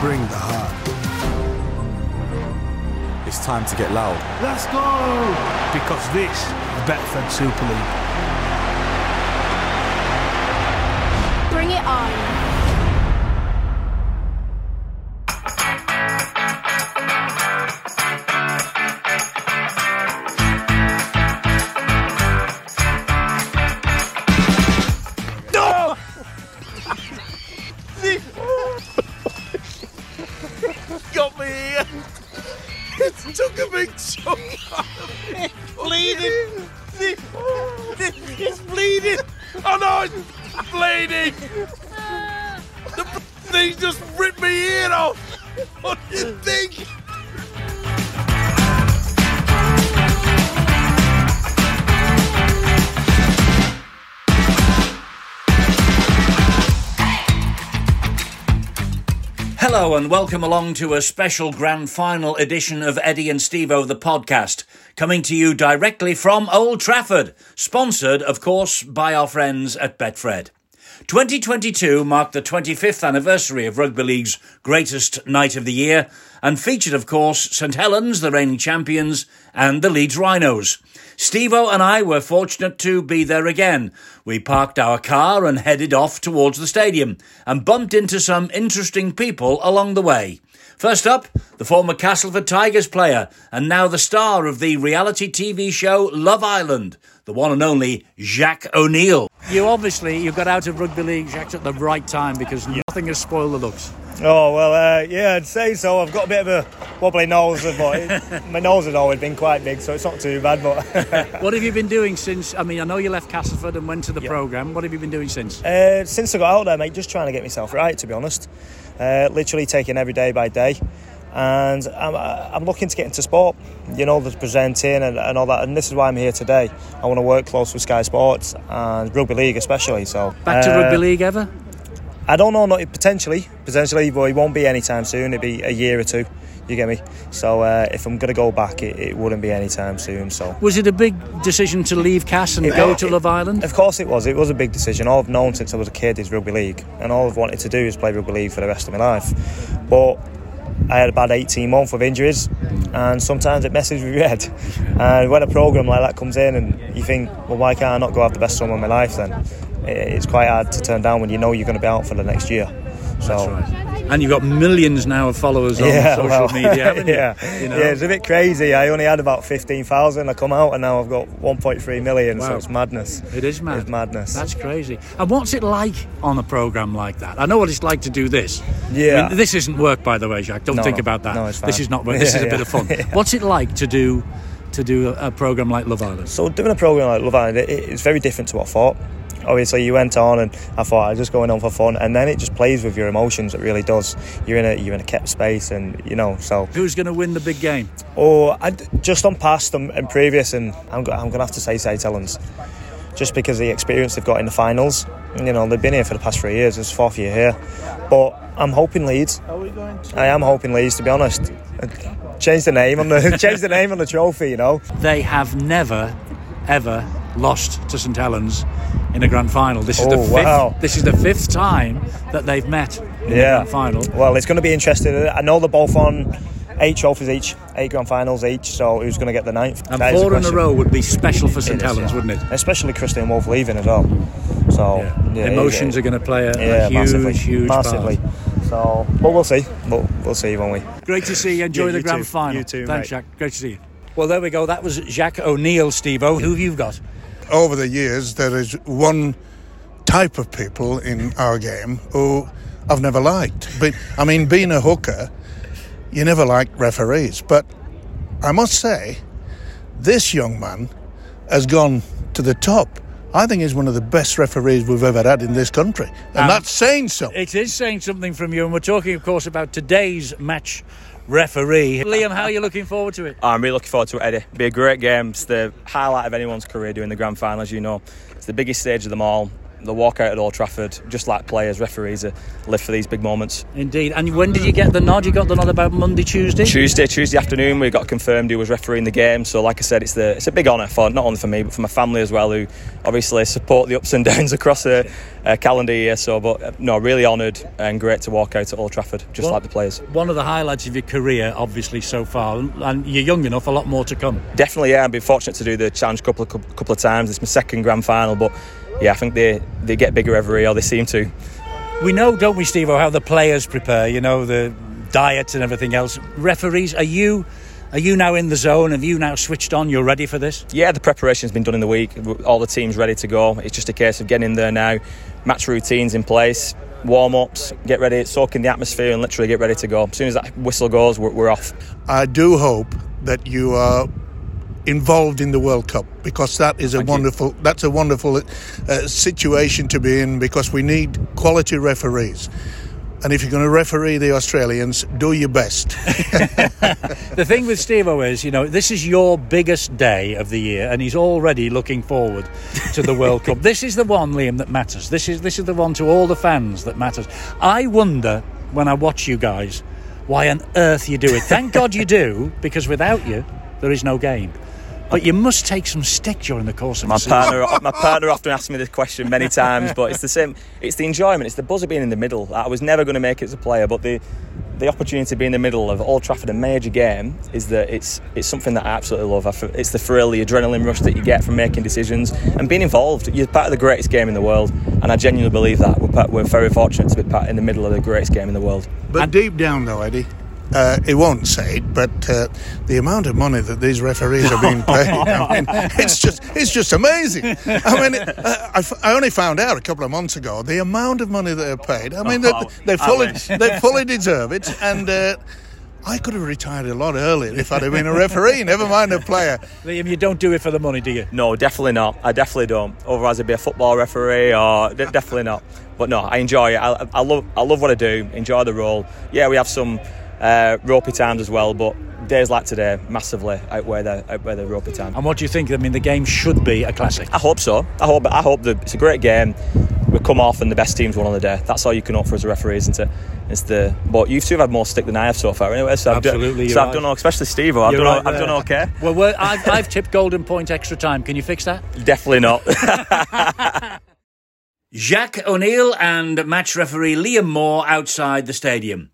bring the heart. It's time to get loud. Let's go! Because this is Betfred Super League. And welcome along to a special grand final edition of Eddie and Stevo the podcast, coming to you directly from Old Trafford, sponsored, of course, by our friends at Betfred. 2022 marked the 25th anniversary of Rugby League's greatest night of the year and featured, of course, St Helens, the reigning champions, and the Leeds Rhinos. Stevo and I were fortunate to be there again. We parked our car and headed off towards the stadium and bumped into some interesting people along the way. First up, the former Castleford Tigers player and now the star of the reality TV show Love Island, the one and only Jacques O'Neill. You obviously you got out of rugby league, Jacques, at the right time because nothing has spoiled the looks. Oh well, uh, yeah, I'd say so. I've got a bit of a wobbly nose, but my nose has always been quite big, so it's not too bad. But What have you been doing since? I mean, I know you left Castleford and went to the programme. What have you been doing since? uh, since I got out there, mate, just trying to get myself right. To be honest, uh, literally taking every day by day, and I'm, uh, I'm looking to get into sport. You know, the presenting and, and all that, and this is why I'm here today. I want to work close with Sky Sports and rugby league, especially. So Back to uh, rugby league ever? I don't know, not potentially, potentially, but it won't be anytime soon. It'll be a year or two. You get me? So uh, if I'm going to go back, it, it wouldn't be anytime soon. So Was it a big decision to leave Cass and It- go it- to Love Island? Of course it was. It was a big decision. All I've known since I was a kid is rugby league, and all I've wanted to do is play rugby league for the rest of my life. But I had a bad 18 months of injuries, and sometimes it messes with your head. And when a program like that comes in, and you think, well, why can't I not go have the best summer of my life? Then it's quite hard to turn down when you know you're going to be out for the next year. So. And you've got millions now of followers on Yeah, social well, media, haven't yeah, You know? yeah, it's a bit crazy. I only had about fifteen thousand. I come out and now I've got one point three million. So Wow. it's madness. It is mad. It's madness. That's crazy. And what's it like on a programme like that? I know what it's like to do this. Yeah. I mean, this isn't work, by the way, Jack. Don't No, think about that. No, it's fine. This is not work. This is a Yeah, bit of yeah. fun. What's it like to do to do a, a programme like Love Island? So doing a program like Love Island, it, it's very different to what I thought. Obviously, you went on, and I thought I was just going on for fun, and then it just plays with your emotions. It really does. You're in a you're in a kept space, and you know. So, Who's going to win the big game? oh, I, just on past and, and previous, and I'm, go- I'm going to have to say St Helens, just because of the experience they've got in the finals. You know, they've been here for the past three years. It's fourth year here, but I'm hoping Leeds. Are we going to? I am hoping Leeds, to be honest. Change the name on the change the name on the trophy. You know. They have never, ever lost to St Helens in a grand final. This is the Oh, fifth. wow. This is the fifth time that they've met in the grand final. Well, it's going to be interesting. I know they're both on eight trophies each, eight grand finals each. So who's going to get the ninth? And That the four in a row would be special for St Helens, yeah. wouldn't it? Especially Kristian Woolf leaving as well. So yeah, Emotions are going to play a, a huge, massively, huge massively. part. So, but we'll see. We'll, we'll see, won't we? Great to see you. Enjoy Yeah, the grand too. final. You too, Thanks, mate. Jack. Great to see you. Well, there we go. That was Jacques O'Neill, Steve-O. Who have you got? Over the years, there is one type of people in our game who I've never liked. But I mean, being a hooker, you never like referees. But I must say, this young man has gone to the top. I think he's one of the best referees we've ever had in this country, and Um, that's saying something. It is saying something from you, and we're talking, of course, about today's match referee. Liam, how are you looking forward to it? Oh, I'm really looking forward to it, Eddie. It'll Be a great game. It's the highlight of anyone's career doing the grand final, as you know. It's the biggest stage of them all. The walkout at Old Trafford, just like players, referees, uh, live for these big moments. Indeed. And when did you get the nod? You got the nod about Monday, Tuesday? Tuesday, Tuesday afternoon, we got confirmed who was refereeing the game. So, like I said, it's the it's a big honour for not only for me but for my family as well, who obviously support the ups and downs across a, a calendar year. So, but uh, no, really honoured and great to walk out at Old Trafford, just Well, like the players. One of the highlights of your career, obviously, so far, and you're young enough, a lot more to come. Definitely, yeah. I've been fortunate to do the challenge couple of couple of times. It's my second grand final, but yeah, I think they they get bigger every year. They seem to. We know, don't we, Steve, how the players prepare, you know, the diets and everything else. Referees, are you. Are you now in the zone? Have you now switched on? You're ready for this? Yeah, the preparation's been done in the week. All the teams ready to go. It's just a case of getting in there now, match routines in place, warm ups, get ready, soak in the atmosphere, and literally get ready to go. As soon as that whistle goes, we're, we're off. I do hope that you are involved in the World Cup because that is a Thank you. wonderful that's a wonderful uh, situation to be in because we need quality referees. And if you're going to referee the Australians, do your best. The thing with Steve is, you know, this is your biggest day of the year, and he's already looking forward to the World Cup. This is the one, Liam, that matters. This is this is the one to all the fans that matters. I wonder when I watch you guys why on earth you do it. Thank God you do, because without you, there is no game. But you must take some stick during the course of My the partner, my partner often asks me this question many times, but it's the same. It's the enjoyment. It's the buzz of being in the middle. I was never going to make it as a player, but the the opportunity to be in the middle of Old Trafford, a major game, is that it's it's something that I absolutely love. It's the thrill, the adrenaline rush that you get from making decisions and being involved. You're part of the greatest game in the world, and I genuinely believe that we're part, we're very fortunate to be part in the middle of the greatest game in the world. But deep down, though, Eddie, uh, it won't say it, but uh, the amount of money that these referees are being paid, I mean, it's just it's just amazing. I mean, it, uh, I, f- I only found out a couple of months ago the amount of money they're paid. I mean, they, they fully they fully deserve it, and. Uh, I could have retired a lot earlier if I'd have been a referee, never mind a player. Liam, you don't do it for the money, do you? No, definitely not. I definitely don't. Otherwise, I'd be a football referee, or de- definitely not. But no, I enjoy it. I, I love, I love what I do. Enjoy the role. Yeah, we have some uh, ropey times as well, but days like today massively outweigh the outweigh the ropey time. And what do you think? I mean, the game should be a classic. I hope so. I hope. I hope that it's a great game. We come off and the best teams won on the day. That's all you can hope for as a referee, isn't it? It's the. But you two have had more stick than I have so far, anyway. So I've Absolutely, Done, you're so I've done. all- Especially Steve. I've done. all- right I've done okay. Well, we're, I've, I've tipped Golden Point extra time. Can you fix that? Definitely not. Jacques O'Neill and match referee Liam Moore outside the stadium.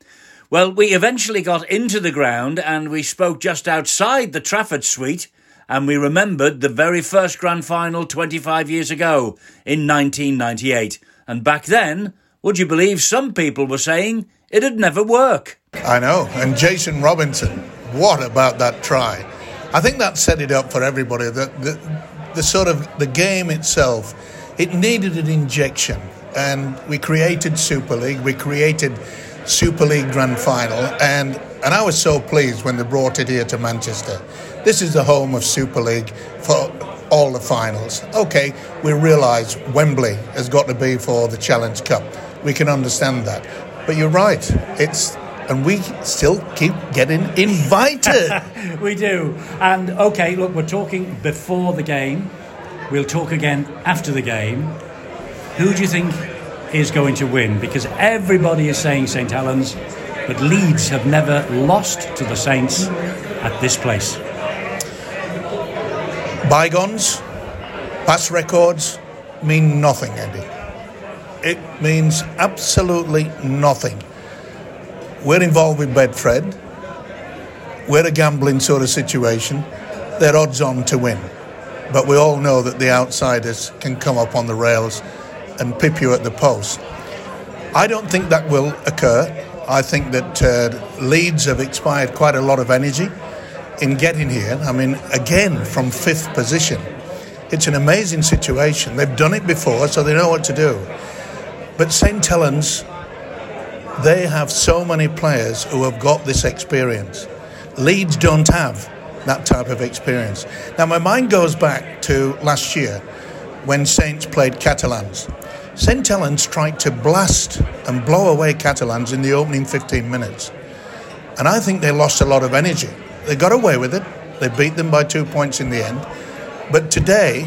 Well, we eventually got into the ground and we spoke just outside the Trafford suite and we remembered the very first grand final 25 years ago in 1998. And back then, would you believe some people were saying it'd never work? I know. And Jason Robinson, what about that try? I think that set it up for everybody. The, the, the sort of the game itself, it needed an injection. And we created Super League, we created Super League Grand Final, and, and I was so pleased when they brought it here to Manchester. This is the home of Super League for all the finals. Okay, we realise Wembley has got to be for the Challenge Cup. We can understand that. But you're right, it's and we still keep getting invited. We do. And okay, look, we're talking before the game. We'll talk again after the game. Who do you think is going to win? Because everybody is saying St Helens, but Leeds have never lost to the Saints at this place. Bygones, past records mean nothing, Andy. It means absolutely nothing. We're involved with Betfred. We're a gambling sort of situation. They're odds on to win. But we all know that the outsiders can come up on the rails and pip you at the post. I don't think that will occur. I think that uh, Leeds have expired quite a lot of energy in getting here. I mean, again, from fifth position. It's an amazing situation. They've done it before, so they know what to do. But St. Helens, they have so many players who have got this experience. Leeds don't have that type of experience. Now, my mind goes back to last year when Saints played Catalans. St. Helens tried to blast and blow away Catalans in the opening 15 minutes. And I think they lost a lot of energy. They got away with it. They beat them by two points in the end. But today,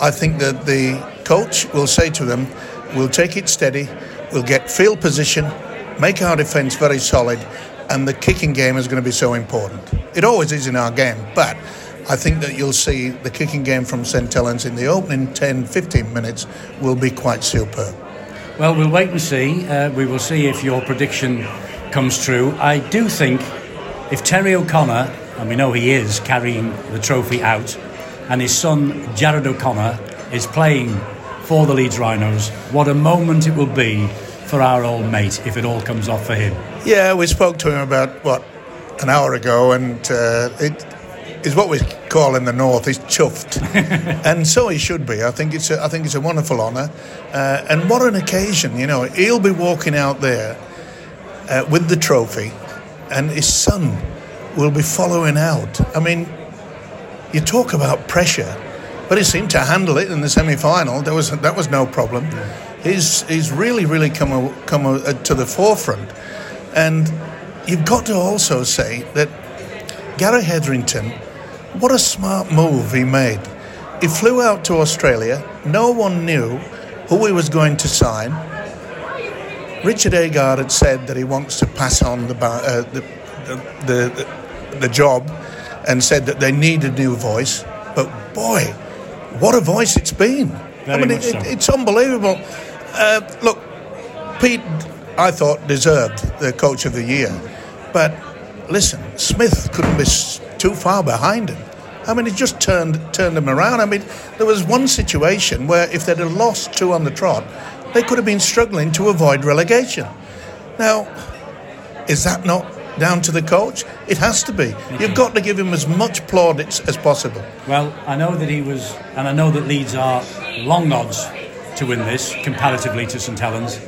I think that the coach will say to them, we'll take it steady, we'll get field position, make our defence very solid, and the kicking game is going to be so important. It always is in our game, but I think that you'll see the kicking game from St Helens in the opening 10 15 minutes will be quite superb. Well, we'll wait and see. Uh, we will see if your prediction comes true. I do think if Terry O'Connor, and we know he is carrying the trophy out, and his son Jarrod O'Connor is playing for the Leeds Rhinos, what a moment it will be for our old mate if it all comes off for him. Yeah, we spoke to him about, what, an hour ago, and uh, it is what we call in the north. He's chuffed, and so he should be. I think it's a, I think it's a wonderful honour, uh, and what an occasion! You know, he'll be walking out there uh, with the trophy, and his son will be following out. I mean, you talk about pressure, but he seemed to handle it in the semi-final. There was that was no problem. He's he's really really come a, come a, to the forefront, and you've got to also say that Gary Hetherington, what a smart move he made. He flew out to Australia. No one knew who he was going to sign. Richard Agar had said that he wants to pass on the, uh, the, the, the, the job and said that they need a new voice. But boy, what a voice it's been. Very I mean, it, so. it- it's unbelievable. Uh, look, Pete, I thought, deserved the coach of the year. But listen, Smith couldn't be too far behind him. I mean, he just turned turned him around. I mean, there was one situation where if they'd have lost two on the trot, they could have been struggling to avoid relegation. Now, is that not down to the coach? It has to be. You've got to give him as much plaudits as possible. Well, I know that he was, and I know that Leeds are long odds to win this comparatively to St Helens.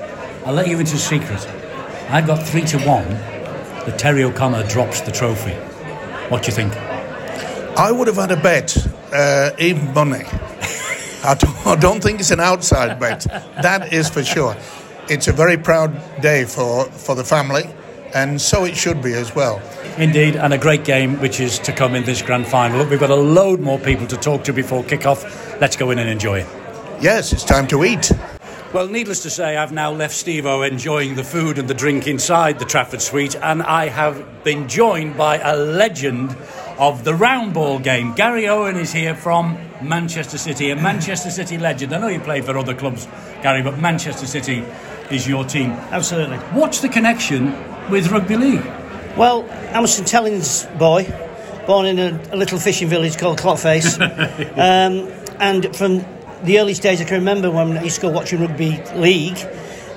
I'll let you into a secret. I've got three to one that Terry O'Connor drops the trophy. What do you think? I would have had a bet, uh, even money. I don't, I don't think it's an outside bet. That is for sure. It's a very proud day for, for the family, and so it should be as well. Indeed, and a great game which is to come in this grand final. Look, we've got a load more people to talk to before kick-off. Let's go in and enjoy it. Yes, it's time to eat. Well, needless to say, I've now left Steve O enjoying the food and the drink inside the Trafford Suite, and I have been joined by a legend of the round ball game. Gary Owen is here from Manchester City, a Manchester City legend. I know you played for other clubs, Gary, but Manchester City is your team. Absolutely. What's the connection with rugby league? Well, I'm a St Helens boy, born in a, a little fishing village called Clock Face. um, and from the earliest days, I can remember when I used to go watching rugby league,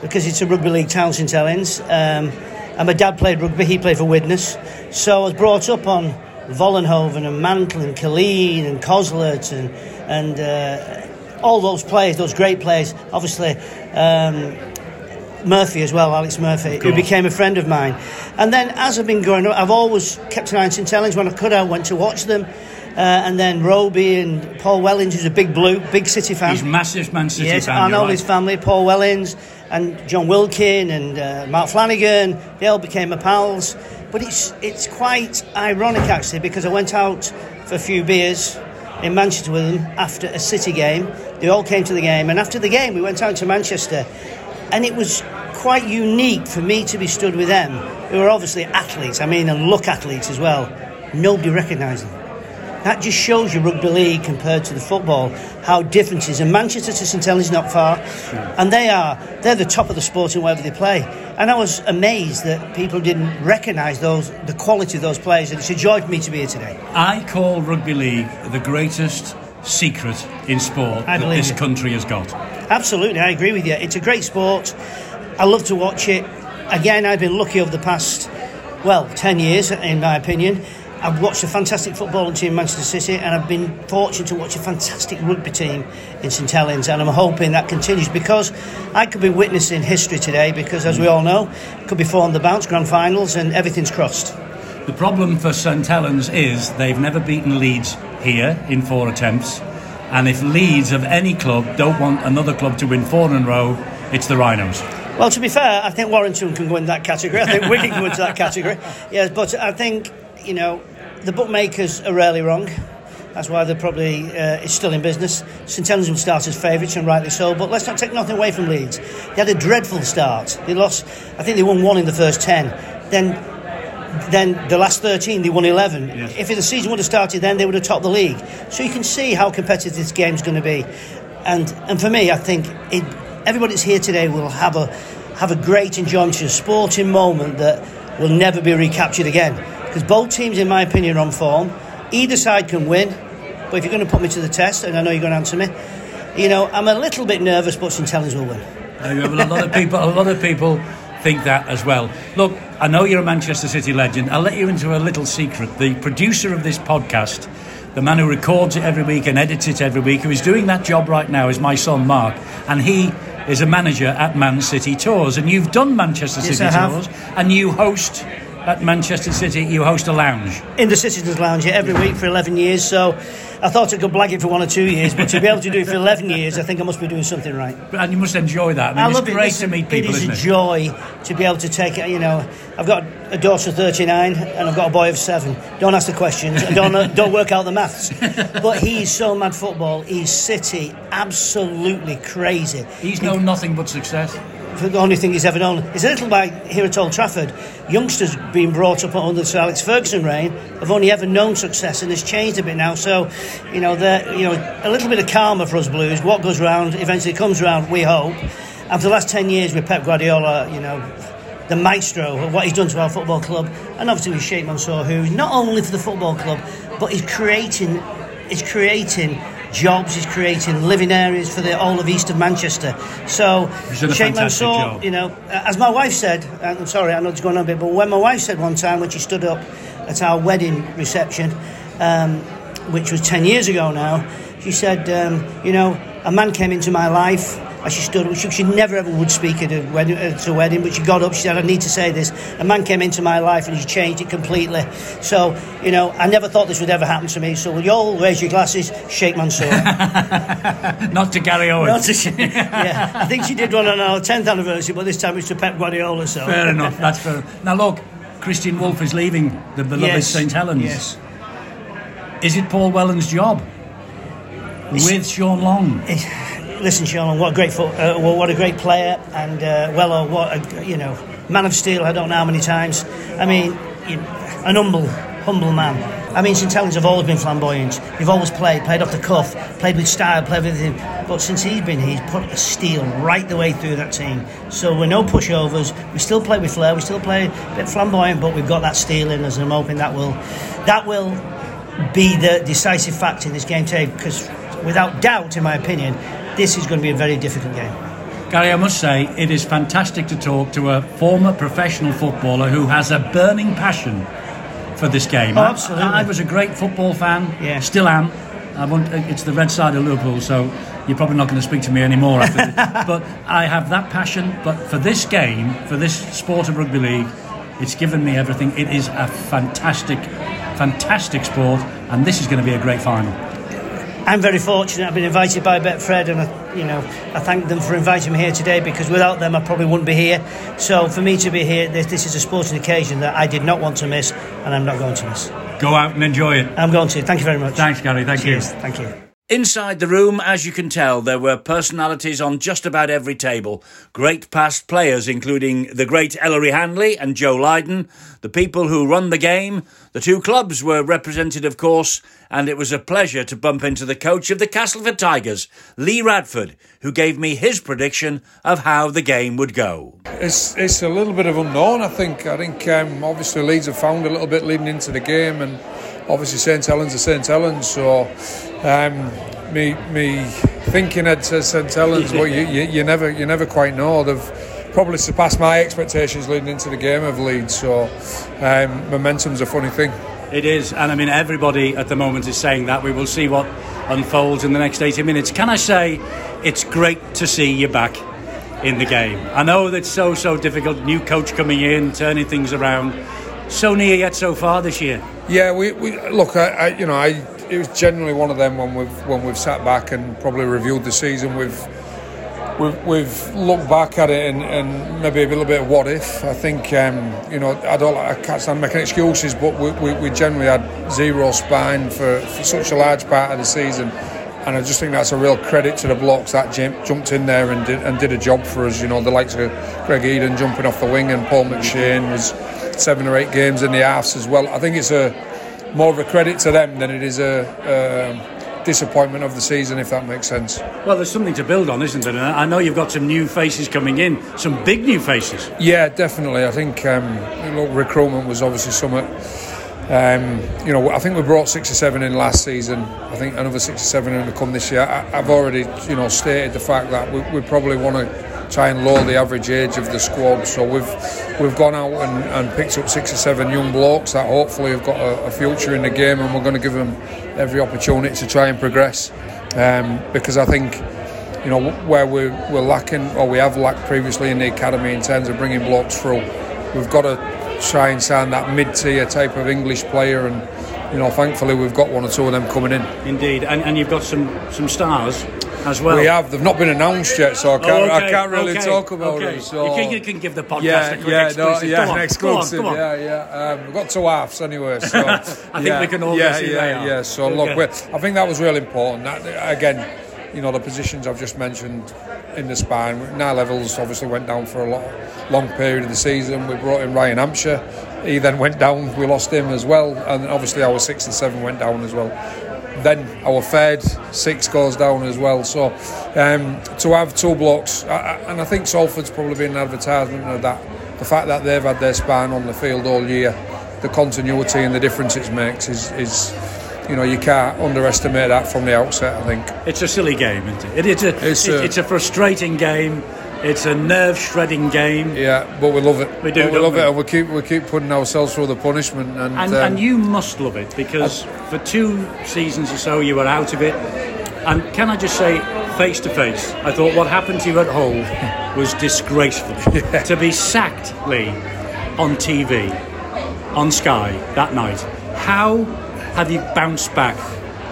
because it's a rugby league town, St Helens. Um, and my dad played rugby, he played for Widnes. So I was brought up on Vollenhoven and Mantle and Killeen and Coslett and, and uh, all those players, those great players. Obviously, um, Murphy as well, Alex Murphy, who became a friend of mine. And then as I've been growing up, I've always kept an eye on St Helens. When I could, I went to watch them. Uh, and then Roby and Paul Wellens, who's a big blue, big City fan. He's massive Man City yes, fan. I know right. his family, Paul Wellens and John Wilkin and uh, Mark Flanagan. They all became my pals. But it's it's quite ironic actually because I went out for a few beers in Manchester with them after a City game. They all came to the game, and after the game, we went out to Manchester, and it was quite unique for me to be stood with them, who are obviously athletes. I mean, and look athletes as well. Nobody recognised them. That just shows you rugby league compared to the football, how different it is. And Manchester to St Helens is not far, and they are they're the top of the sport in wherever they play. And I was amazed that people didn't recognise those the quality of those players. And it's a joy for me to be here today. I call rugby league the greatest secret in sport that this country has got. Absolutely, I agree with you. It's a great sport. I love to watch it. Again, I've been lucky over the past, well, 10 years, in my opinion. I've watched a fantastic footballing team in Manchester City, and I've been fortunate to watch a fantastic rugby team in St Helens, and I'm hoping that continues because I could be witnessing history today. Because, as we all know, it could be four on the bounce, grand finals, and everything's crossed. The problem for St Helens is they've never beaten Leeds here in four attempts. And if Leeds of any club don't want another club to win four in a row, it's the Rhinos. Well, to be fair, I think Warrington can go in that category. I think Wigan can go into that category. Yes, but I think, you know, the bookmakers are rarely wrong. That's why they're probably uh, it's still in business. St Helens will start as favourites, and rightly so. But let's not take nothing away from Leeds. They had a dreadful start. They lost. I think they won one in the first ten. Then then the last 13 they won 11 Yes. if the season would have started then they would have topped the league so you can see how competitive this game's going to be and and for me I think it, everybody that's here today will have a have a great enjoyment a sporting moment that will never be recaptured again because both teams in my opinion are on form either side can win but if you're going to put me to the test and I know you're going to answer me you know I'm a little bit nervous but St Helens will win well, a lot of people, a lot of people think that as well. Look, I know you're a Manchester City legend. I'll let you into a little secret. The producer of this podcast, the man who records it every week and edits it every week, who is doing that job right now, is my son Mark, and he is a manager at Man City Tours. And you've done Manchester Yes, City. Tours, and you host at Manchester City. You host a lounge. in the Citizens Lounge yeah, every week for 11 years. So I thought I could blag it for one or two years, but to be able to do it for 11 years, I think I must be doing something right. And you must enjoy that. I mean, I it's love it. great Listen, to meet people, It is a it? joy to be able to take it. You know, I've got a daughter of 39 and I've got a boy of seven. Don't ask the questions and don't, don't work out the maths. But he's so mad football. He's City, absolutely crazy. He's known nothing but success. The only thing he's ever known. It's a little like here at Old Trafford. Youngsters being brought up under Sir Alex Ferguson reign have only ever known success, and it's changed a bit now. So, you know, you know, a little bit of karma for us Blues. What goes round eventually comes round. We hope. And for the last ten years with Pep Guardiola, you know. The maestro of what he's done to our football club, and obviously with Sheikh Mansour, who's not only for the football club, but he's creating, he's creating jobs, he's creating living areas for the whole of east of Manchester. So He's done a Sheikh Mansour, job. you know, as my wife said, and I'm sorry, I know it's going on a bit, but when my wife said one time when she stood up at our wedding reception, um, which was 10 years ago now, she said, um, you know, a man came into my life. As she stood up, she, she never ever would speak at a, wedding, at a wedding, but she got up. She said, "I need to say this. A man came into my life and he changed it completely." So, you know, I never thought this would ever happen to me. So, will you all raise your glasses? Sheikh Mansour. Not to Gary Owen. Not to- yeah, I think she did one on our 10th anniversary, but this time it's to Pep Guardiola. So Fair enough. That's fair. Now look, Kristian Woolf is leaving the beloved Yes. St Helens. Yes. Is it Paul Wellens' job with Sean Long? Listen, Sean, what a great uh, well, what a great player, and uh, Weller, what a you know man of steel. I don't know how many times. I mean, you, an humble, humble man. I mean, St Helens have always been flamboyant. They've always played, played off the cuff, played with style, played with everything. But since he's been here, he's put a steel right the way through that team. So we're no pushovers. We still play with flair. We still play a bit flamboyant, but we've got that steel in us, and I'm hoping that will, that will be the decisive factor in this game today. Because without doubt, in my opinion, this is going to be a very difficult game. Gary, I must say, it is fantastic to talk to a former professional footballer who has a burning passion for this game. Oh, I- absolutely. I, was a great football fan, Yeah. still am. I want, it's the red side of Liverpool, so you're probably not going to speak to me anymore. But I have that passion. But for this game, for this sport of rugby league, it's given me everything. It is a fantastic, fantastic sport, and this is going to be a great final. I'm very fortunate. I've been invited by Betfred, and I, you know I thank them for inviting me here today because without them I probably wouldn't be here. So for me to be here, this, this is a sporting occasion that I did not want to miss, and I'm not going to miss. Go out and enjoy it. I'm going to. Thank you very much. Thanks, Gary. Thank Cheers. you. Thank you. Inside the room, as you can tell, there were personalities on just about every table. Great past players, including the great Ellery Hanley and Joe Lydon, the people who run the game. The two clubs were represented, of course, and it was a pleasure to bump into the coach of the Castleford Tigers, Lee Radford, who gave me his prediction of how the game would go. It's it's a little bit of unknown. I think. I think um, obviously Leeds have found a little bit leading into the game, and obviously St Helens are St Helens. So um, me me thinking at St Helens, but you, you you never you never quite know. They've probably surpassed my expectations leading into the game of Leeds. So um, momentum's a funny thing. It is, and I mean, everybody at the moment is saying that. We will see what unfolds in the next 80 minutes. Can I say it's great to see you back in the game? I know that's so, so difficult. New coach coming in, turning things around. So near yet so far this year. Yeah, we, we look. I, I you know I it was generally one of them when we've when we've sat back and probably reviewed the season. We've we've, we've looked back at it and, and maybe a little bit of what if. I think um, you know I don't I can't stand making excuses, but we, we, we generally had zero spine for, for such a large part of the season. And I just think that's a real credit to the blocks that jumped in there and did, and did a job for us. You know, the likes of Greg Eden jumping off the wing and Paul McShane was seven or eight games in the halves as well. I think it's a more of a credit to them than it is a, a disappointment of the season, if that makes sense. Well, there's something to build on, isn't there? I know you've got some new faces coming in, some big new faces. Yeah, definitely. I think um, look, recruitment was obviously somewhat um, you know, I think we brought six or seven in last season. I think another six or seven are going to come this year. I, have already, you know, stated the fact that we, we probably want to try and lower the average age of the squad. So we've we've gone out and, and picked up six or seven young blokes that hopefully have got a, a future in the game, and we're going to give them every opportunity to try and progress. Um, because I think you know where we're, we're lacking or we have lacked previously in the academy in terms of bringing blokes through we've got to try and sign that mid-tier type of English player, and you know, thankfully we've got one or two of them coming in. Indeed, and, and you've got some some stars as well. We have. They've not been announced yet, so I can't. Oh, okay, I can't really okay, talk about okay. them. So you, can, you can give the podcast yeah, a quick yeah, exclusive. No, yeah, on, an exclusive. Go on, go on. Yeah, yeah. Um, we've got two halves anyway. So I think yeah, we can all yeah, see yeah, they are. yeah. So look, I think that was really important. That, again, you know, the positions I've just mentioned in the spine. Nine levels obviously went down for a lot, long period of the season. We brought in Ryan Hampshire. He then went down. We lost him as well, and obviously our six and seven went down as well. Then our third six goes down as well. So um, to have two blocks, I, I- and I think Salford's probably been an advertisement of that. The fact that they've had their spine on the field all year, the continuity and the difference it makes is, is you know, you can't underestimate that from the outset. I think. It's a silly game, isn't it? it it's, a, It's it- a- it's a frustrating game. It's a nerve shredding game. Yeah, but we love it. We do, we love we? it, and we keep we keep putting ourselves through the punishment. And, And, um, and you must love it because for two seasons or so you were out of it. And can I just say, face to face, I thought what happened to you at Hull was disgraceful. To be sacked, Lee, on TV, on Sky that night. How have you bounced back?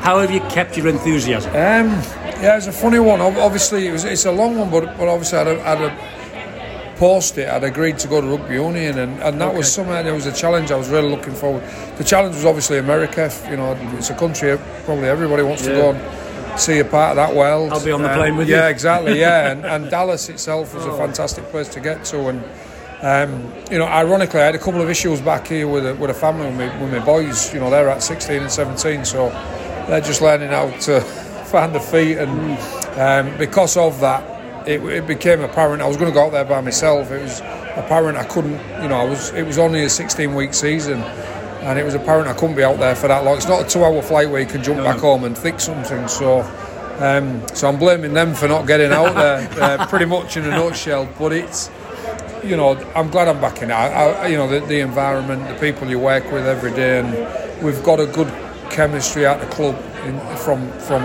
How have you kept your enthusiasm? Um, yeah, it's a funny one. Obviously, it was, it's a long one, but, but obviously, I'd, I'd post it, I'd agreed to go to rugby union, and, and that was something. It was a challenge I was really looking forward. The challenge was obviously America. You know, it's a country probably everybody wants to go and see a part of that world. I'll be on the Um, plane with you. Yeah, exactly. Yeah, and, and Dallas itself was a fantastic place to get to, and. Um, you know, ironically, I had a couple of issues back here with a, with a family with my, with my boys. You know, they're at 16 and 17, so they're just learning how to find their feet. And um, because of that, it, it became apparent I was going to go out there by myself. It was apparent I couldn't. You know, I was. It was only a 16 week season, and it was apparent I couldn't be out there for that long. It's not a two hour flight where you can jump back home and fix something. So. Um, so I'm blaming them for not getting out there, uh, pretty much in a nutshell. But it's, you know, I'm glad I'm back in it. I, I, you know, the, the environment, the people you work with every day, and we've got a good chemistry at the club, in, from from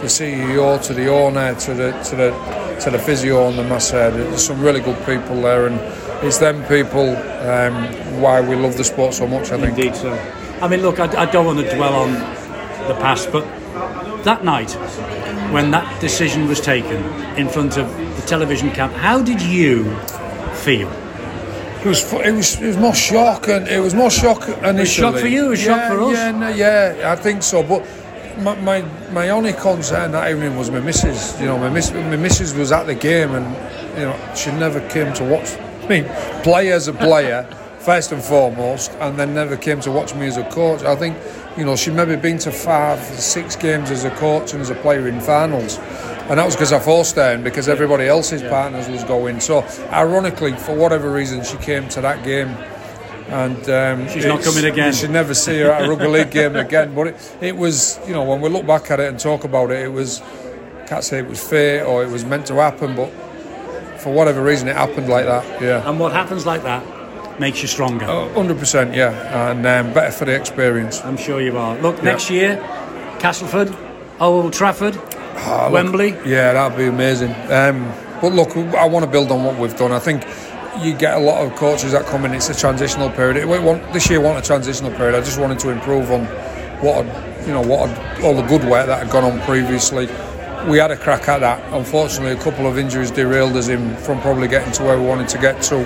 the CEO to the owner to the to the to the physio and the masseur. There's some really good people there, and it's them people um, why we love the sport so much. I think. Indeed, so. I mean, look, I, I don't want to dwell on the past, but that night when that decision was taken in front of the television camp, how did you feel? It was, it was, it was more shock, and it was more shock initially. shock for you, it was shock yeah, for us. Yeah, no, yeah, I think so. But my, my, my only concern that evening was my missus. You know, my miss, my missus was at the game, and you know, she never came to watch me play as a player first and foremost, and then never came to watch me as a coach. I think, you know, she'd maybe been to five, six games as a coach and as a player in finals. And that was because I forced her and because everybody else's partners was going. So, ironically, for whatever reason, she came to that game. And um, She's not coming again. You should never see her at a rugby league game again. But it, it was, you know, when we look back at it and talk about it, it was, can't say it was fate or it was meant to happen, but for whatever reason, it happened like that. Yeah. And what happens like that makes you stronger. Hundred percent, yeah, and um, better for the experience. I'm sure you are. Look, next year, Castleford, Old Trafford, Ah, look, Wembley. Yeah, that'd be amazing. Um, but look, I want to build on what we've done. I think you get a lot of coaches that come in. It's a transitional period. We want, this year, want a transitional period. I just wanted to improve on what, you know, what all the good work that had gone on previously. we had a crack at that. Unfortunately, a couple of injuries derailed us in from probably getting to where we wanted to get to.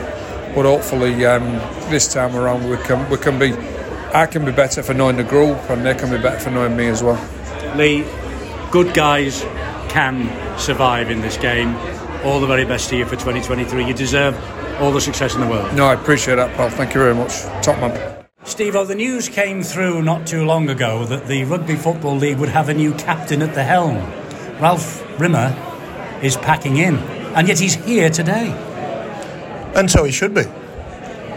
But hopefully, um, this time around, we can we can be. I can be better for knowing the group, and they can be better for knowing me as well. Lee, good guys can survive in this game. All the very best to you for 2023. You deserve all the success in the world. No, I appreciate that, pal. Thank you very much. Top man. Steve, oh, the news came through not too long ago that the Rugby Football League would have a new captain at the helm. Ralph Rimmer is packing in, and yet he's here today. And so he should be.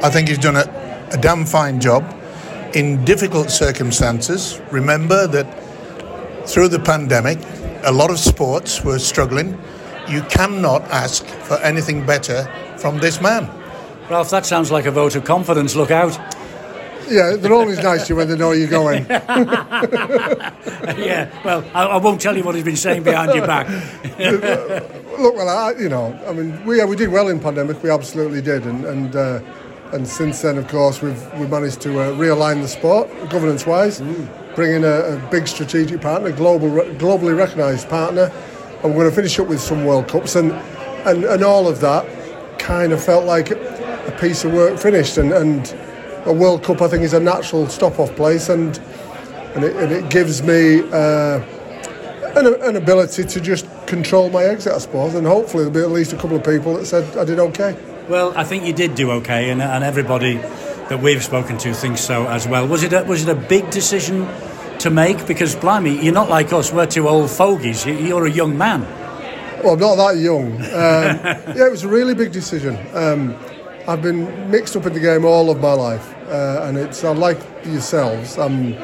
I think he's done a, a damn fine job in difficult circumstances. Remember that through the pandemic, a lot of sports were struggling. You cannot ask for anything better from this man. Ralph, that sounds like a vote of confidence. Look out. Yeah, they're always nice to you when they know you're going. yeah, well, I, I, won't tell you what he's been saying behind your back. Look, well, I, you know, I mean, we yeah, we did well in pandemic. We absolutely did, and and uh, and since then, of course, we've we managed to uh, realign the sport governance-wise, mm. bring in a, a, big strategic partner, global globally recognised partner, and we're going to finish up with some World Cups, and and and all of that kind of felt like a piece of work finished, and and a World Cup, I think, is a natural stop-off place, and and it, and it gives me uh, an, an, ability to just control my exit, I suppose, and hopefully there'll be at least a couple of people that said I did okay. Well, I think you did do okay, and, and everybody that we've spoken to thinks so as well. Was it a, was it a big decision to make? Because blimey, you're not like us; we're two old fogies. You're a young man. Well, I'm not that young. Um, yeah, it was a really big decision. Um, I've been mixed up in the game all of my life, uh, and it's uh, like yourselves. Um,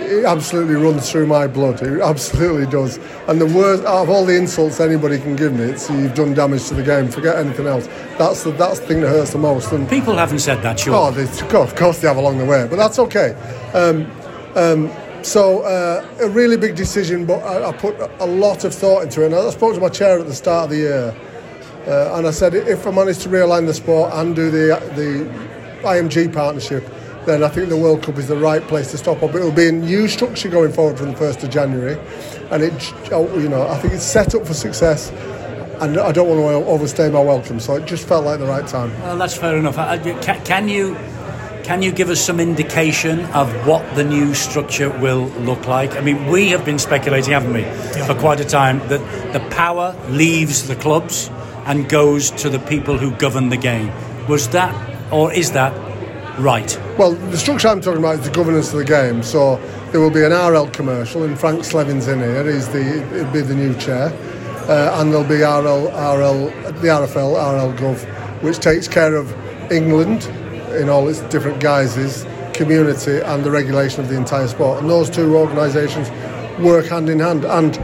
it absolutely runs through my blood. It absolutely does. And the worst out of all the insults anybody can give me, it's you've done damage to the game. Forget anything else. That's the that's the thing that hurts the most. And people haven't said that, sure. Oh, they, of course they have along the way, but that's okay. Um, um, so uh, a really big decision, but I, I, put a lot of thought into it. And I spoke to my chair at the start of the year, uh, and I said if I manage to realign the sport and do the the IMG partnership, then I think the World Cup is the right place to stop up. It will be a new structure going forward from the 1st of January, and it, oh, you know, I think it's set up for success. And I don't want to overstay my welcome, so it just felt like the right time. Well, that's fair enough. Can you can you give us some indication of what the new structure will look like? I mean, we have been speculating, haven't we, yeah. for quite a time, that the power leaves the clubs and goes to the people who govern the game. Was that, or is that Right. Well, the structure I'm talking about is the governance of the game. So there will be an RL commercial, and Frank Slevin's in here. He's the he'll be the new chair, uh, and there'll be RL, RL, the RFL, RL Gov, which takes care of England in all its different guises, community, and the regulation of the entire sport. And those two organisations work hand in hand. And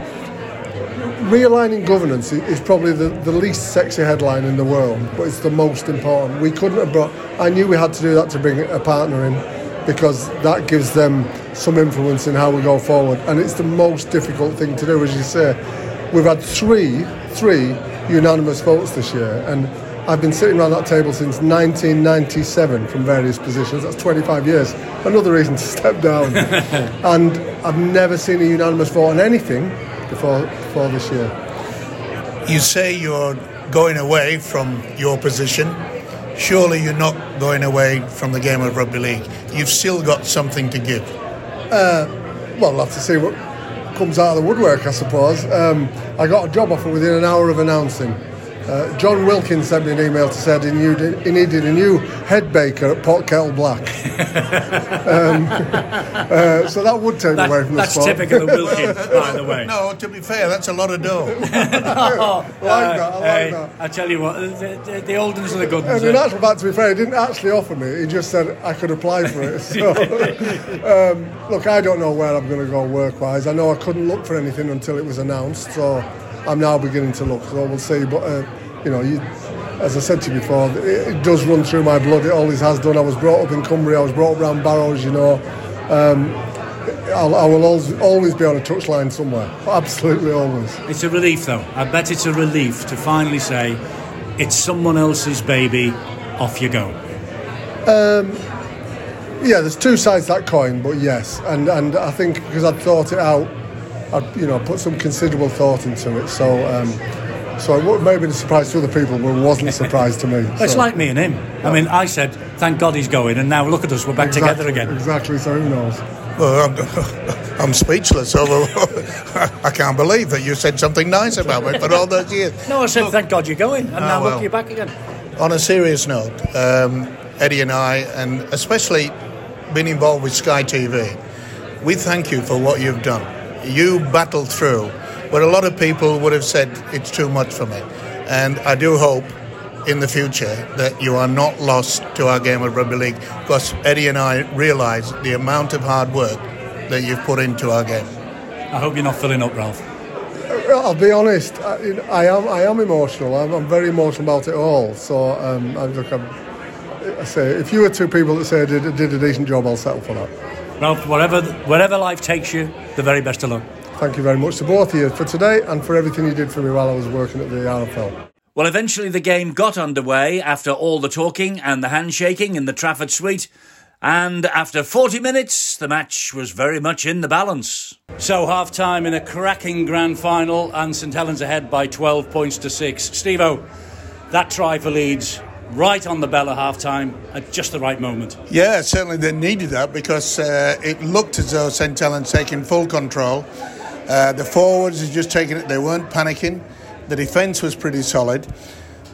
realigning governance is probably the, the least sexy headline in the world, but it's the most important. We couldn't have brought, I knew we had to do that to bring a partner in because that gives them some influence in how we go forward. And it's the most difficult thing to do, as you say. We've had three, three unanimous votes this year, and I've been sitting around that table since 1997 from various positions. That's 25 years. Another reason to step down. and I've never seen a unanimous vote on anything before, before this year. You say you're going away from your position. Surely you're not going away from the game of rugby league. You've still got something to give. Uh, well, we'll have to see what comes out of the woodwork, I suppose. Um, I got a job offer within an hour of announcing. Uh, John Wilkins sent me an email to say he, needed, he needed a new head baker at Pot Kettle Black. um, uh, so that would take that, away from the That's sport. typical of Wilkins, by the way. No, to be fair, that's a lot of dough. no, I like that, I like hey, that. I tell you what, the, the, the old ones are the good ones. And in actual fact, to be fair, he didn't actually offer me. He just said I could apply for it. So, um, look, I don't know where I'm going to go work-wise. I know I couldn't look for anything until it was announced. So I'm now beginning to look, so we'll see. But uh, you know, you, as I said to you before, it, it, does run through my blood. It always has done. I was brought up in Cumbria. I was brought up around Barrows. You know, um, I'll, I will always, always be on a touchline somewhere. Absolutely, always. It's a relief, though. I bet it's a relief to finally say, it's someone else's baby. Off you go. Um, yeah, there's two sides to that coin, but yes, and and I think because I'd thought it out I'd you know put some considerable thought into it. So. Um, so it may have been a surprise to other people, but it wasn't a surprise to me. It's So- like me and him. I mean, I said, thank God he's going, and now look at us, we're back Exactly- together again. Exactly, so who knows? Well, I'm, I'm speechless over. I can't believe that you said something nice about me for all those years. No, I said, thank God you're going, and Ah, now well. look, you're back again. On a serious note, um, Eddie and I, and especially being involved with Sky TV, we thank you for what you've done. You battled through where a lot of people would have said it's too much for me. And I do hope in the future that you are not lost to our game of rugby league because Eddie and I realise the amount of hard work that you've put into our game. I hope you're not filling up, Ralph. I'll be honest. I, I am. I am emotional. I'm, I'm very emotional about it all. So um, I look. I'm, I say, if you were two people that say I did, did a decent job, I'll settle for that. Ralph, wherever, wherever life takes you, the very best of luck. Thank you very much to both of you for today and for everything you did for me while I was working at the RFL. Well, eventually the game got underway after all the talking and the handshaking in the Trafford suite. And after 40 minutes, the match was very much in the balance. So, half time in a cracking grand final, and St Helens ahead by 12 points to 6. Stevo, that try for Leeds, right on the bell at half time at just the right moment. Yeah, certainly they needed that because uh, it looked as though St Helens taking full control. Uh, the forwards had just taken it; they weren't panicking. The defence was pretty solid,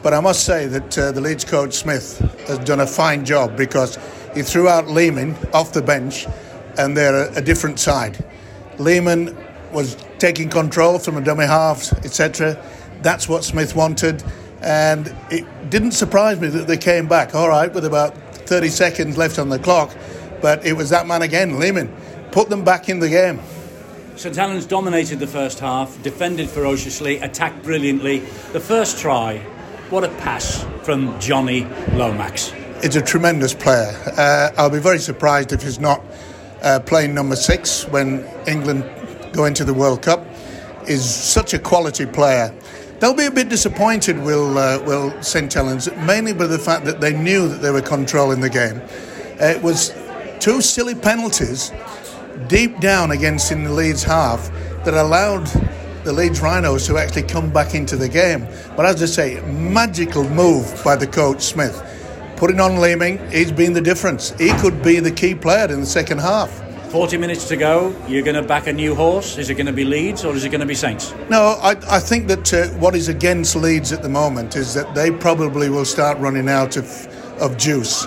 but I must say that uh, the Leeds coach Smith has done a fine job because he threw out Leeming off the bench, and they're a, a different side. Leeming was taking control from a dummy half, etc. That's what Smith wanted, and it didn't surprise me that they came back. All right, with about 30 seconds left on the clock, but it was that man again, Leeming, put them back in the game. St Helens dominated the first half, defended ferociously, attacked brilliantly. The first try, what a pass from Jonny Lomax. It's a tremendous player. Uh, I'll be very surprised if he's not uh, playing number six when England go into the World Cup. Is such a quality player. They'll be a bit disappointed, will uh, will St Helens, mainly by the fact that they knew that they were controlling the game. Uh, it was two silly penalties deep down against in the Leeds half that allowed the Leeds Rhinos to actually come back into the game. But as I say, magical move by the coach Smith. Putting on Leeming, he's been the difference. He could be the key player in the second half. 40 minutes to go. You're going to back a new horse. Is it going to be Leeds or is it going to be Saints? No, I, I think that uh, what is against Leeds at the moment is that they probably will start running out of, of juice.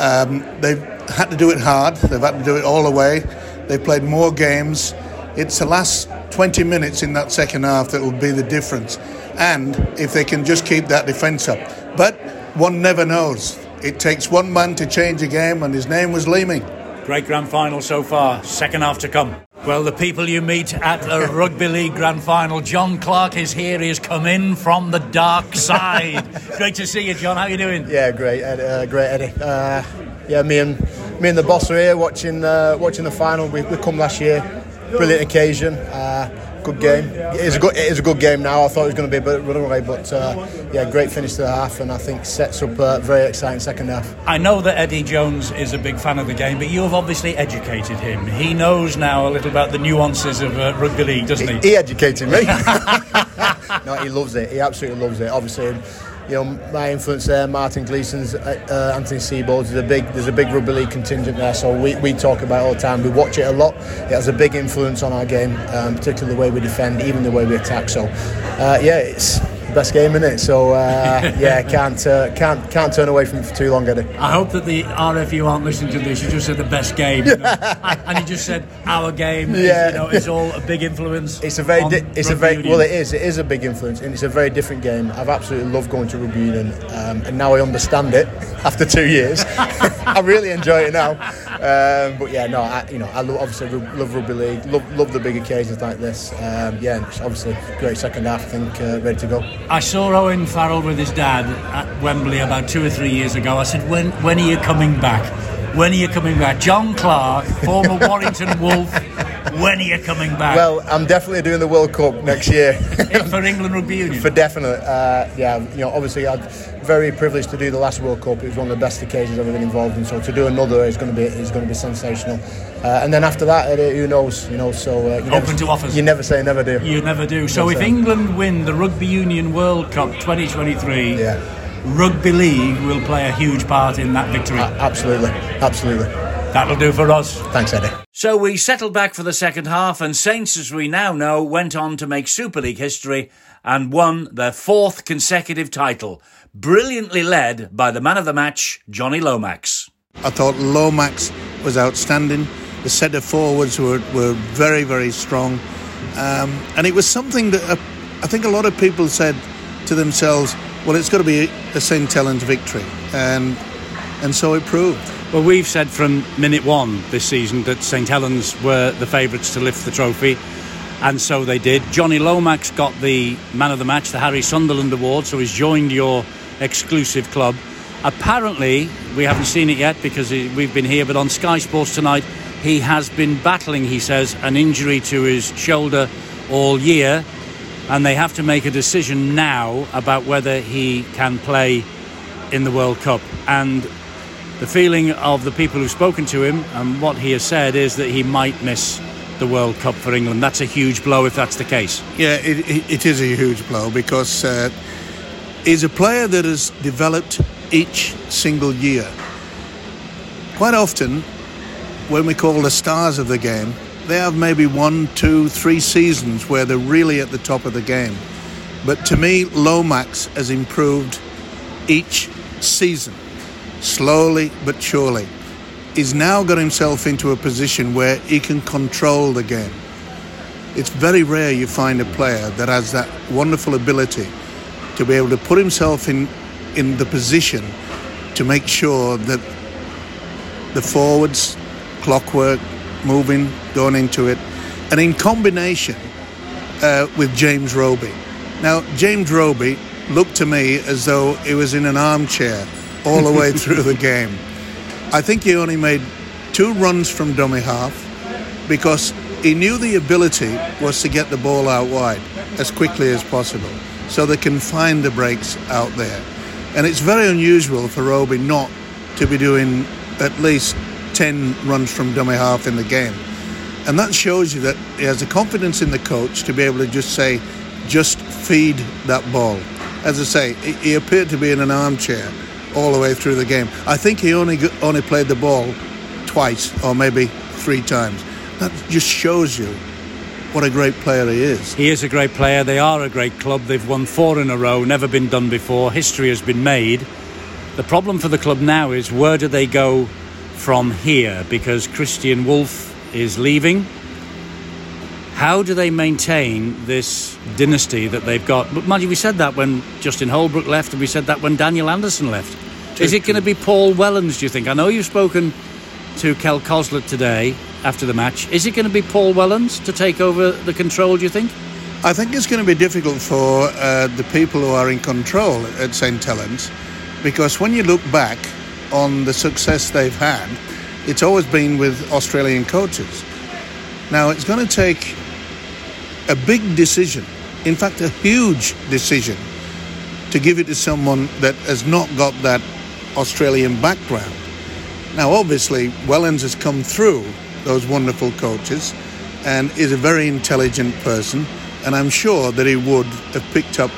Um, they've had to do it hard, they've had to do it all the way. They've played more games. It's the last 20 minutes in that second half that will be the difference. And if they can just keep that defence up. But one never knows. It takes one man to change a game, and his name was Leeming. Great grand final so far. Second half to come. Well, the people you meet at a rugby league grand final. Jon Clarke is here. He has come in from the dark side. Great to see you, John. How are you doing? Yeah, great, Ed, uh, great, Eddie. Uh, yeah, me and me and the boss are here watching uh, watching the final. We, we come last year, brilliant occasion, uh, good game. It is a good it is a good game now. I thought it was going to be a bit runaway, but uh, yeah, great finish to the half, and I think sets up a very exciting second half. I know that Eddie Jones is a big fan of the game, but you have obviously educated him. He knows now a little about the nuances of uh, rugby league, doesn't he? He educated me. no, he loves it. He absolutely loves it. Obviously, you know, my influence there, Martin Gleeson's, uh, uh, Anthony Seibold, there's a big, there's a big rugby league contingent there. So we, we talk about it all the time. We watch it a lot. It has a big influence on our game, um, particularly the way we defend, even the way we attack. So, uh, yeah, it's best game in it. So uh, yeah, can't uh, can't can't turn away from it for too long, Eddie. I hope that the RFU aren't listening to this. You just said the best game, you know? and you just said our game. Yeah. is, you know, all a big influence. It's a very, di- it's a very union. well. It is. It is a big influence, and it's a very different game. I've absolutely loved going to rugby union, um, and now I understand it after two years. I really enjoy it now. Um, but yeah, no, I, you know, I obviously love rugby league. Love, love the big occasions like this. Um, yeah, obviously great second half. I think uh, ready to go. I saw Owen Farrell with his dad at Wembley about two or three years ago. I said, "When when are you coming back? When are you coming back?" Jon Clarke, former Warrington Wolf, when are you coming back? Well, I'm definitely doing the World Cup next year. for England Rugby Union? For definite. Uh, yeah, you know, obviously I'm very privileged to do the last World Cup. It was one of the best occasions I've ever been involved in. So to do another is going to be is going to be sensational. Uh, and then after that, uh, who knows? You know, so uh, you Open never, to offers. You never say never, do. You never do. So Never if say. England win the Rugby Union World Cup 2023, Yeah. Rugby League will play a huge part in that victory. absolutely, absolutely. That'll do for us. Thanks, Eddie. So we settled back for the second half, and Saints, as we now know, went on to make Super League history and won their fourth consecutive title, brilliantly led by the man of the match, Jonny Lomax. I thought Lomax was outstanding. The set of forwards were, were very, very strong. Um, and it was something that uh, I think a lot of people said to themselves, well, it's got to be a St. Helens victory. And, and so it proved. Well, we've said from minute one this season that St Helens were the favourites to lift the trophy, and so they did. Jonny Lomax got the man of the match, the Harry Sunderland Award, so he's joined your exclusive club. Apparently, we haven't seen it yet because we've been here, but on Sky Sports tonight, he has been battling, he says, an injury to his shoulder all year, and they have to make a decision now about whether he can play in the World Cup. And the feeling of the people who've spoken to him and what he has said is that he might miss the World Cup for England. That's a huge blow if that's the case. Yeah, it, it, is a huge blow because uh, he's a player that has developed each single year. Quite often, when we call the stars of the game, they have maybe one, two, three seasons where they're really at the top of the game. But to me, Lomax has improved each season, slowly but surely. He's now got himself into a position where he can control the game. It's very rare you find a player that has that wonderful ability to be able to put himself in, in the position to make sure that the forwards, clockwork, moving, going into it, and in combination uh, with James Roby. Now, James Roby looked to me as though he was in an armchair all the way through the game. I think he only made two runs from dummy half because he knew the ability was to get the ball out wide as quickly as possible so they can find the breaks out there. And it's very unusual for Roby not to be doing at least 10 runs from dummy half in the game. And that shows you that he has the confidence in the coach to be able to just say, just feed that ball. As I say, he- appeared to be in an armchair all the way through the game. I think he only only played the ball twice or maybe three times. That just shows you what a great player he is. He is a great player. They are a great club. They've won four in a row, never been done before. History has been made. The problem for the club now is where do they go from here? Because Kristian Woolf is leaving. How do they maintain this dynasty that they've got? But mind we said that when Justin Holbrook left, and we said that when Daniel Anderson left. Is it going to be Paul Wellens, do you think? I know you've spoken to Kel Coslett today after the match. Is it going to be Paul Wellens to take over the control, do you think? I think it's going to be difficult for uh, the people who are in control at St Helens because when you look back on the success they've had, it's always been with Australian coaches. Now, it's going to take a big decision, in fact, a huge decision, to give it to someone that has not got that Australian background. Now, obviously, Wellens has come through those wonderful coaches and is a very intelligent person, and I'm sure that he would have picked up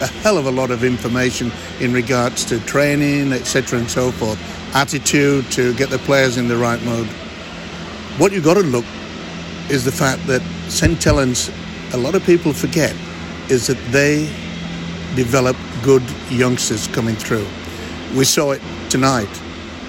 a hell of a lot of information in regards to training, etc., and so forth, attitude to get the players in the right mood. What you've got to look is the fact that St. A lot of people forget, is that they develop good youngsters coming through. We saw it tonight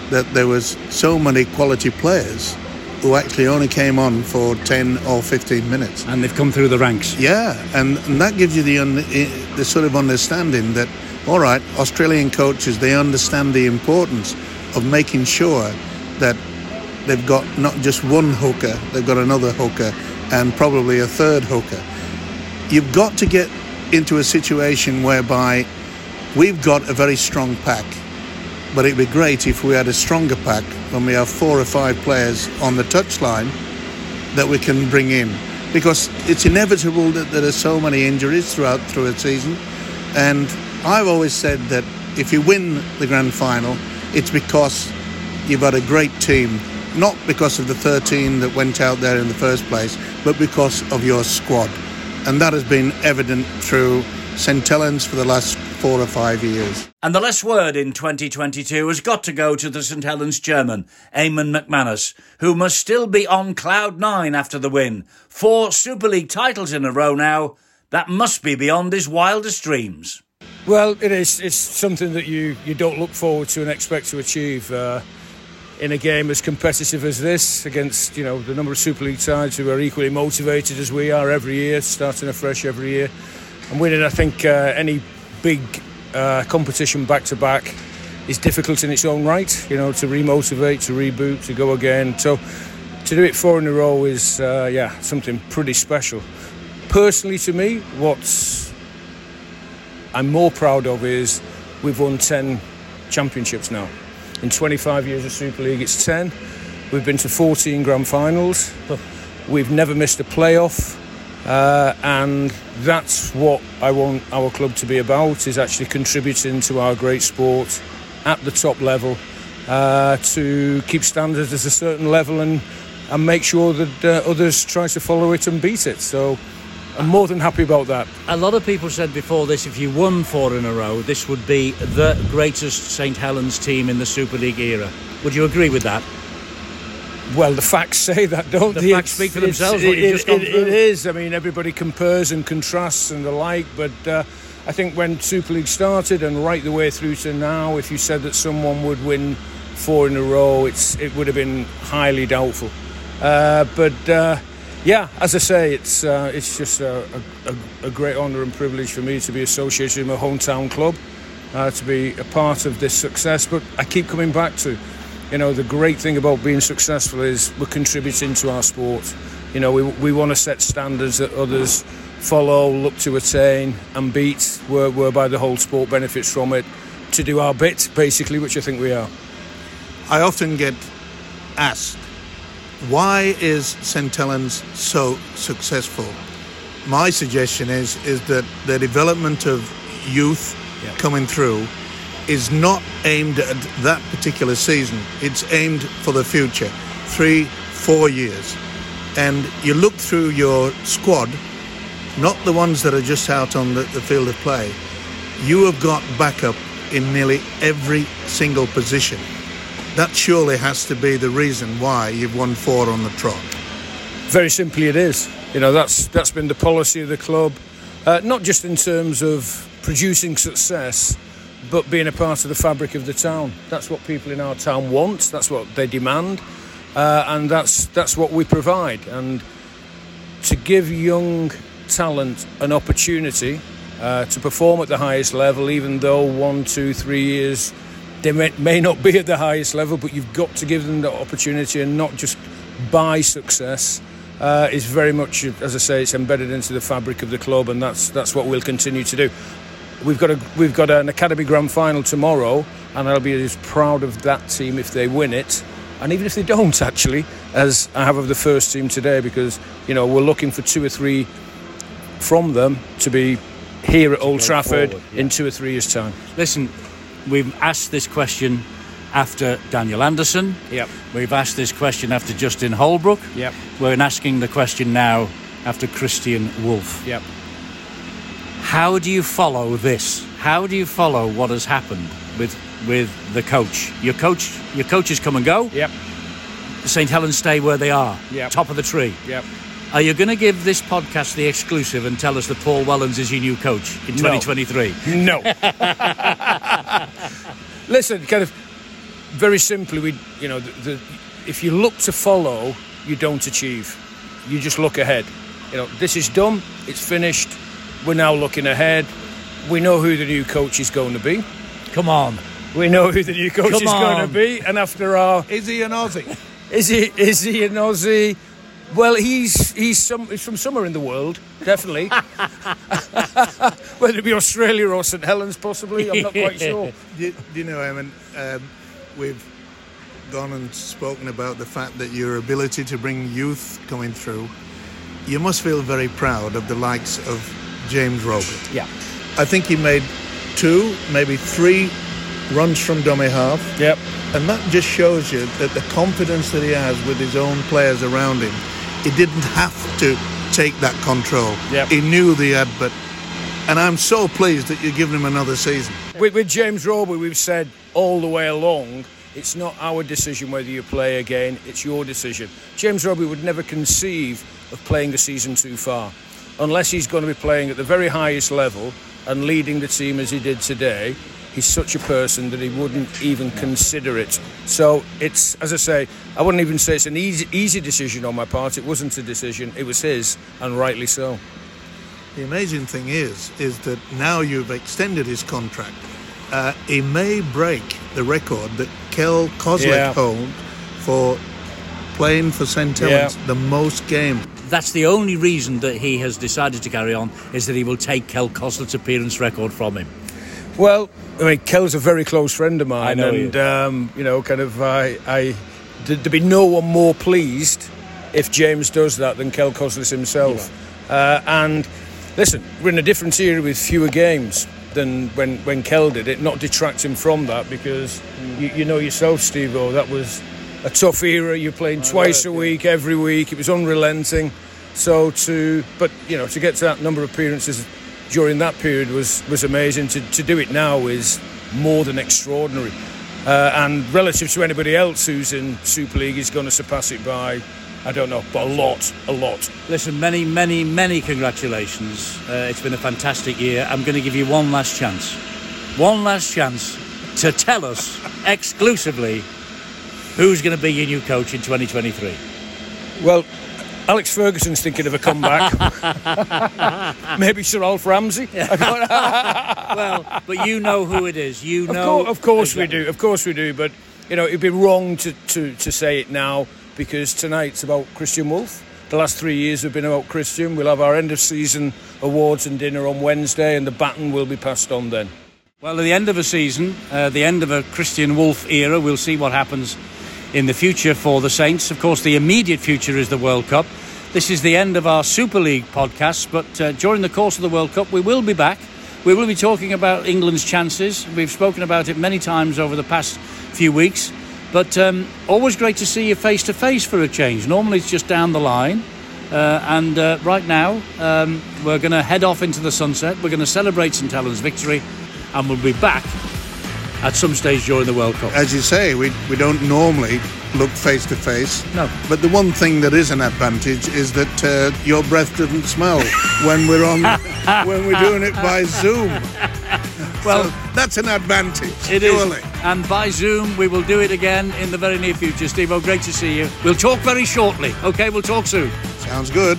that there was so many quality players who actually only came on for 10 or 15 minutes. And they've come through the ranks. Yeah, and, and that gives you the, un, the sort of understanding that, all right, Australian coaches, they understand the importance of making sure that they've got not just one hooker, they've got another hooker and probably a third hooker. You've got to get into a situation whereby we've got a very strong pack, but it'd be great if we had a stronger pack when we have four or five players on the touchline that we can bring in because it's inevitable that there are so many injuries throughout through a season. And I've always said that if you win the grand final, it's because you've got a great team, not because of the 13 that went out there in the first place, but because of your squad. And that has been evident through St Helens for the last four or five years. And the last word in 2022 has got to go to the St Helens chairman, Eamonn McManus, who must still be on cloud nine after the win. Four Super League titles in a row now. That must be beyond his wildest dreams. Well, it is. It's something that you, you don't look forward to and expect to achieve. Uh, in a game as competitive as this, against you know the number of Super League sides who are equally motivated as we are every year, starting afresh every year, and winning, I think uh, any big uh, competition back to back is difficult in its own right. You know, to remotivate, to reboot, to go again. So to do it four in a row is uh, yeah something pretty special. Personally, to me, what's I'm more proud of is we've won ten championships now. In 25 years of Super League, it's 10. We've been to 14 grand finals. We've never missed a playoff. Uh, and that's what I want our club to be about is actually contributing to our great sport at the top level uh, to keep standards at a certain level and and make sure that uh, others try to follow it and beat it so I'm more than happy about that. A lot of people said before this if you won four in a row, this would be the greatest St Helens team in the Super League era. Would you agree with that? Well, the facts say that, don't the they? facts speak for themselves. What It, it- it- it is. I mean, everybody compares and contrasts and the like, but uh, I think when Super League started and right the way through to now, if you said that someone would win four in a row, it's it would have been highly doubtful. Uh, but uh, yeah, as I say, it's uh, it's just a, a, a great honour and privilege for me to be associated with my hometown club, uh, to be a part of this success. But I keep coming back to, you know, the great thing about being successful is we're contributing to our sport. You know, we, we want to set standards that others follow, look to attain, and beat, where, whereby the whole sport benefits from it. To do our bit, basically, which I think we are. I often get asked, why is St Helens so successful? My suggestion is is that the development of youth coming through is not aimed at that particular season. It's aimed for the future, three, four years. And you look through your squad, not the ones that are just out on the, the field of play. You have got backup in nearly every single position. That surely has to be the reason why you've won four on the trot. Very simply, it is. You know, that's that's been the policy of the club, uh, not just in terms of producing success, but being a part of the fabric of the town. That's what people in our town want. That's what they demand, uh, and that's that's what we provide. And to give young talent an opportunity uh, to perform at the highest level, even though one, two, three years they may, may not be at the highest level, but you've got to give them the opportunity and not just buy success. Uh, is very much, as I say, it's embedded into the fabric of the club, and that's that's what we'll continue to do. We've got a we've got an academy grand final tomorrow, and I'll be as proud of that team if they win it, and even if they don't, actually, as I have of the first team today, because you know we're looking for two or three from them to be here at Old Trafford forward, in two or three years' time. Listen, we've asked this question after Daniel Anderson. Yep. We've asked this question after Justin Holbrook. Yep. We're asking the question now after Kristian Woolf. Yep. How do you follow this? How do you follow what has happened with with the coach? Your coach, your coaches come and go. Yep. St Helens stay where they are. Yep. Top of the tree. Yep. Are you going to give this podcast the exclusive and tell us that Paul Wellens is your new coach in No. 2023? No. Listen, kind of very simply, we you know the, the, if you look to follow, you don't achieve. You just look ahead. You know this is done. It's finished. We're now looking ahead. We know who the new coach is going to be. Come on. We know who the new coach Come is going to be. And after our Is he an Aussie? is he is he an Aussie? Well, he's he's some he's from somewhere in the world, definitely. Whether it be Australia or St Helens, possibly, I'm not quite sure. do, do you know, Eamonn, um, we've gone and spoken about the fact that your ability to bring youth coming through, you must feel very proud of the likes of James Roby. Yeah. I think he made two, maybe three runs from dummy half. Yep. And that just shows you that the confidence that he has with his own players around him, he didn't have to take that control. Yep. He knew the had, but. And I'm so pleased that you're giving him another season. With, with James Roby, we've said all the way along, it's not our decision whether you play again, it's your decision. James Roby would never conceive of playing a season too far, unless he's going to be playing at the very highest level and leading the team as he did today. He's such a person that he wouldn't even consider it. So it's, as I say, I wouldn't even say it's an easy, easy decision on my part. It wasn't a decision, it was his, and rightly so. The amazing thing is, is that now you've extended his contract. Uh, he may break the record that Kel Coslett Yeah. hold for playing for St Helens the most game. That's the only reason that he has decided to carry on is that he will take Kel Coslett's appearance record from him. Well, I mean, Kel's a very close friend of mine, I know he and um, you know, kind of, I, I, there'd be no one more pleased if James does that than Kel Coslett himself. Uh, and listen, we're in a different era with fewer games than when when Kel did it. Not detracting from that because you, you know yourself, Steve. Oh, that was a tough era. You're playing twice a week, every week. It was unrelenting. So to, but you know, to get to that number of appearances during that period was was amazing. To to do it now is more than extraordinary. Uh, and relative to anybody else who's in Super League, he's going to surpass it by, I don't know, but a lot, a lot. Listen, many, many, many congratulations. Uh, it's been a fantastic year. I'm going to give you one last chance. One last chance to tell us exclusively who's going to be your new coach in 2023. Well, Alex Ferguson's thinking of a comeback. Maybe Sir Alf Ramsey. well, but you know who it is. You Of, know. of course we do. Of course we do. But you know, it'd be wrong to, to, to say it now because tonight's about Kristian Woolf. The last three years have been about Kristian. We'll have our end of season awards and dinner on Wednesday, and the baton will be passed on then. Well, at the end of a season, uh, the end of a Kristian Woolf era, we'll see what happens in the future for the Saints. Of course, the immediate future is the World Cup. This is the end of our Super League podcast, but uh, during the course of the World Cup, we will be back. We will be talking about England's chances. We've spoken about it many times over the past few weeks, but um, always great to see you face to face for a change. Normally, it's just down the line. Uh, and uh, right now, um, we're going to head off into the sunset. We're going to celebrate St Helens' victory, and we'll be back at some stage during the World Cup. As you say, we, we don't normally look face to face. No. But the one thing that is an advantage is that uh, your breath doesn't smell when we're on when we're doing it by Zoom. Well, So that's an advantage. It is. surely. And by Zoom, we will do it again in the very near future. Steve, oh, great to see you. We'll talk very shortly. Okay, we'll talk soon. Sounds good.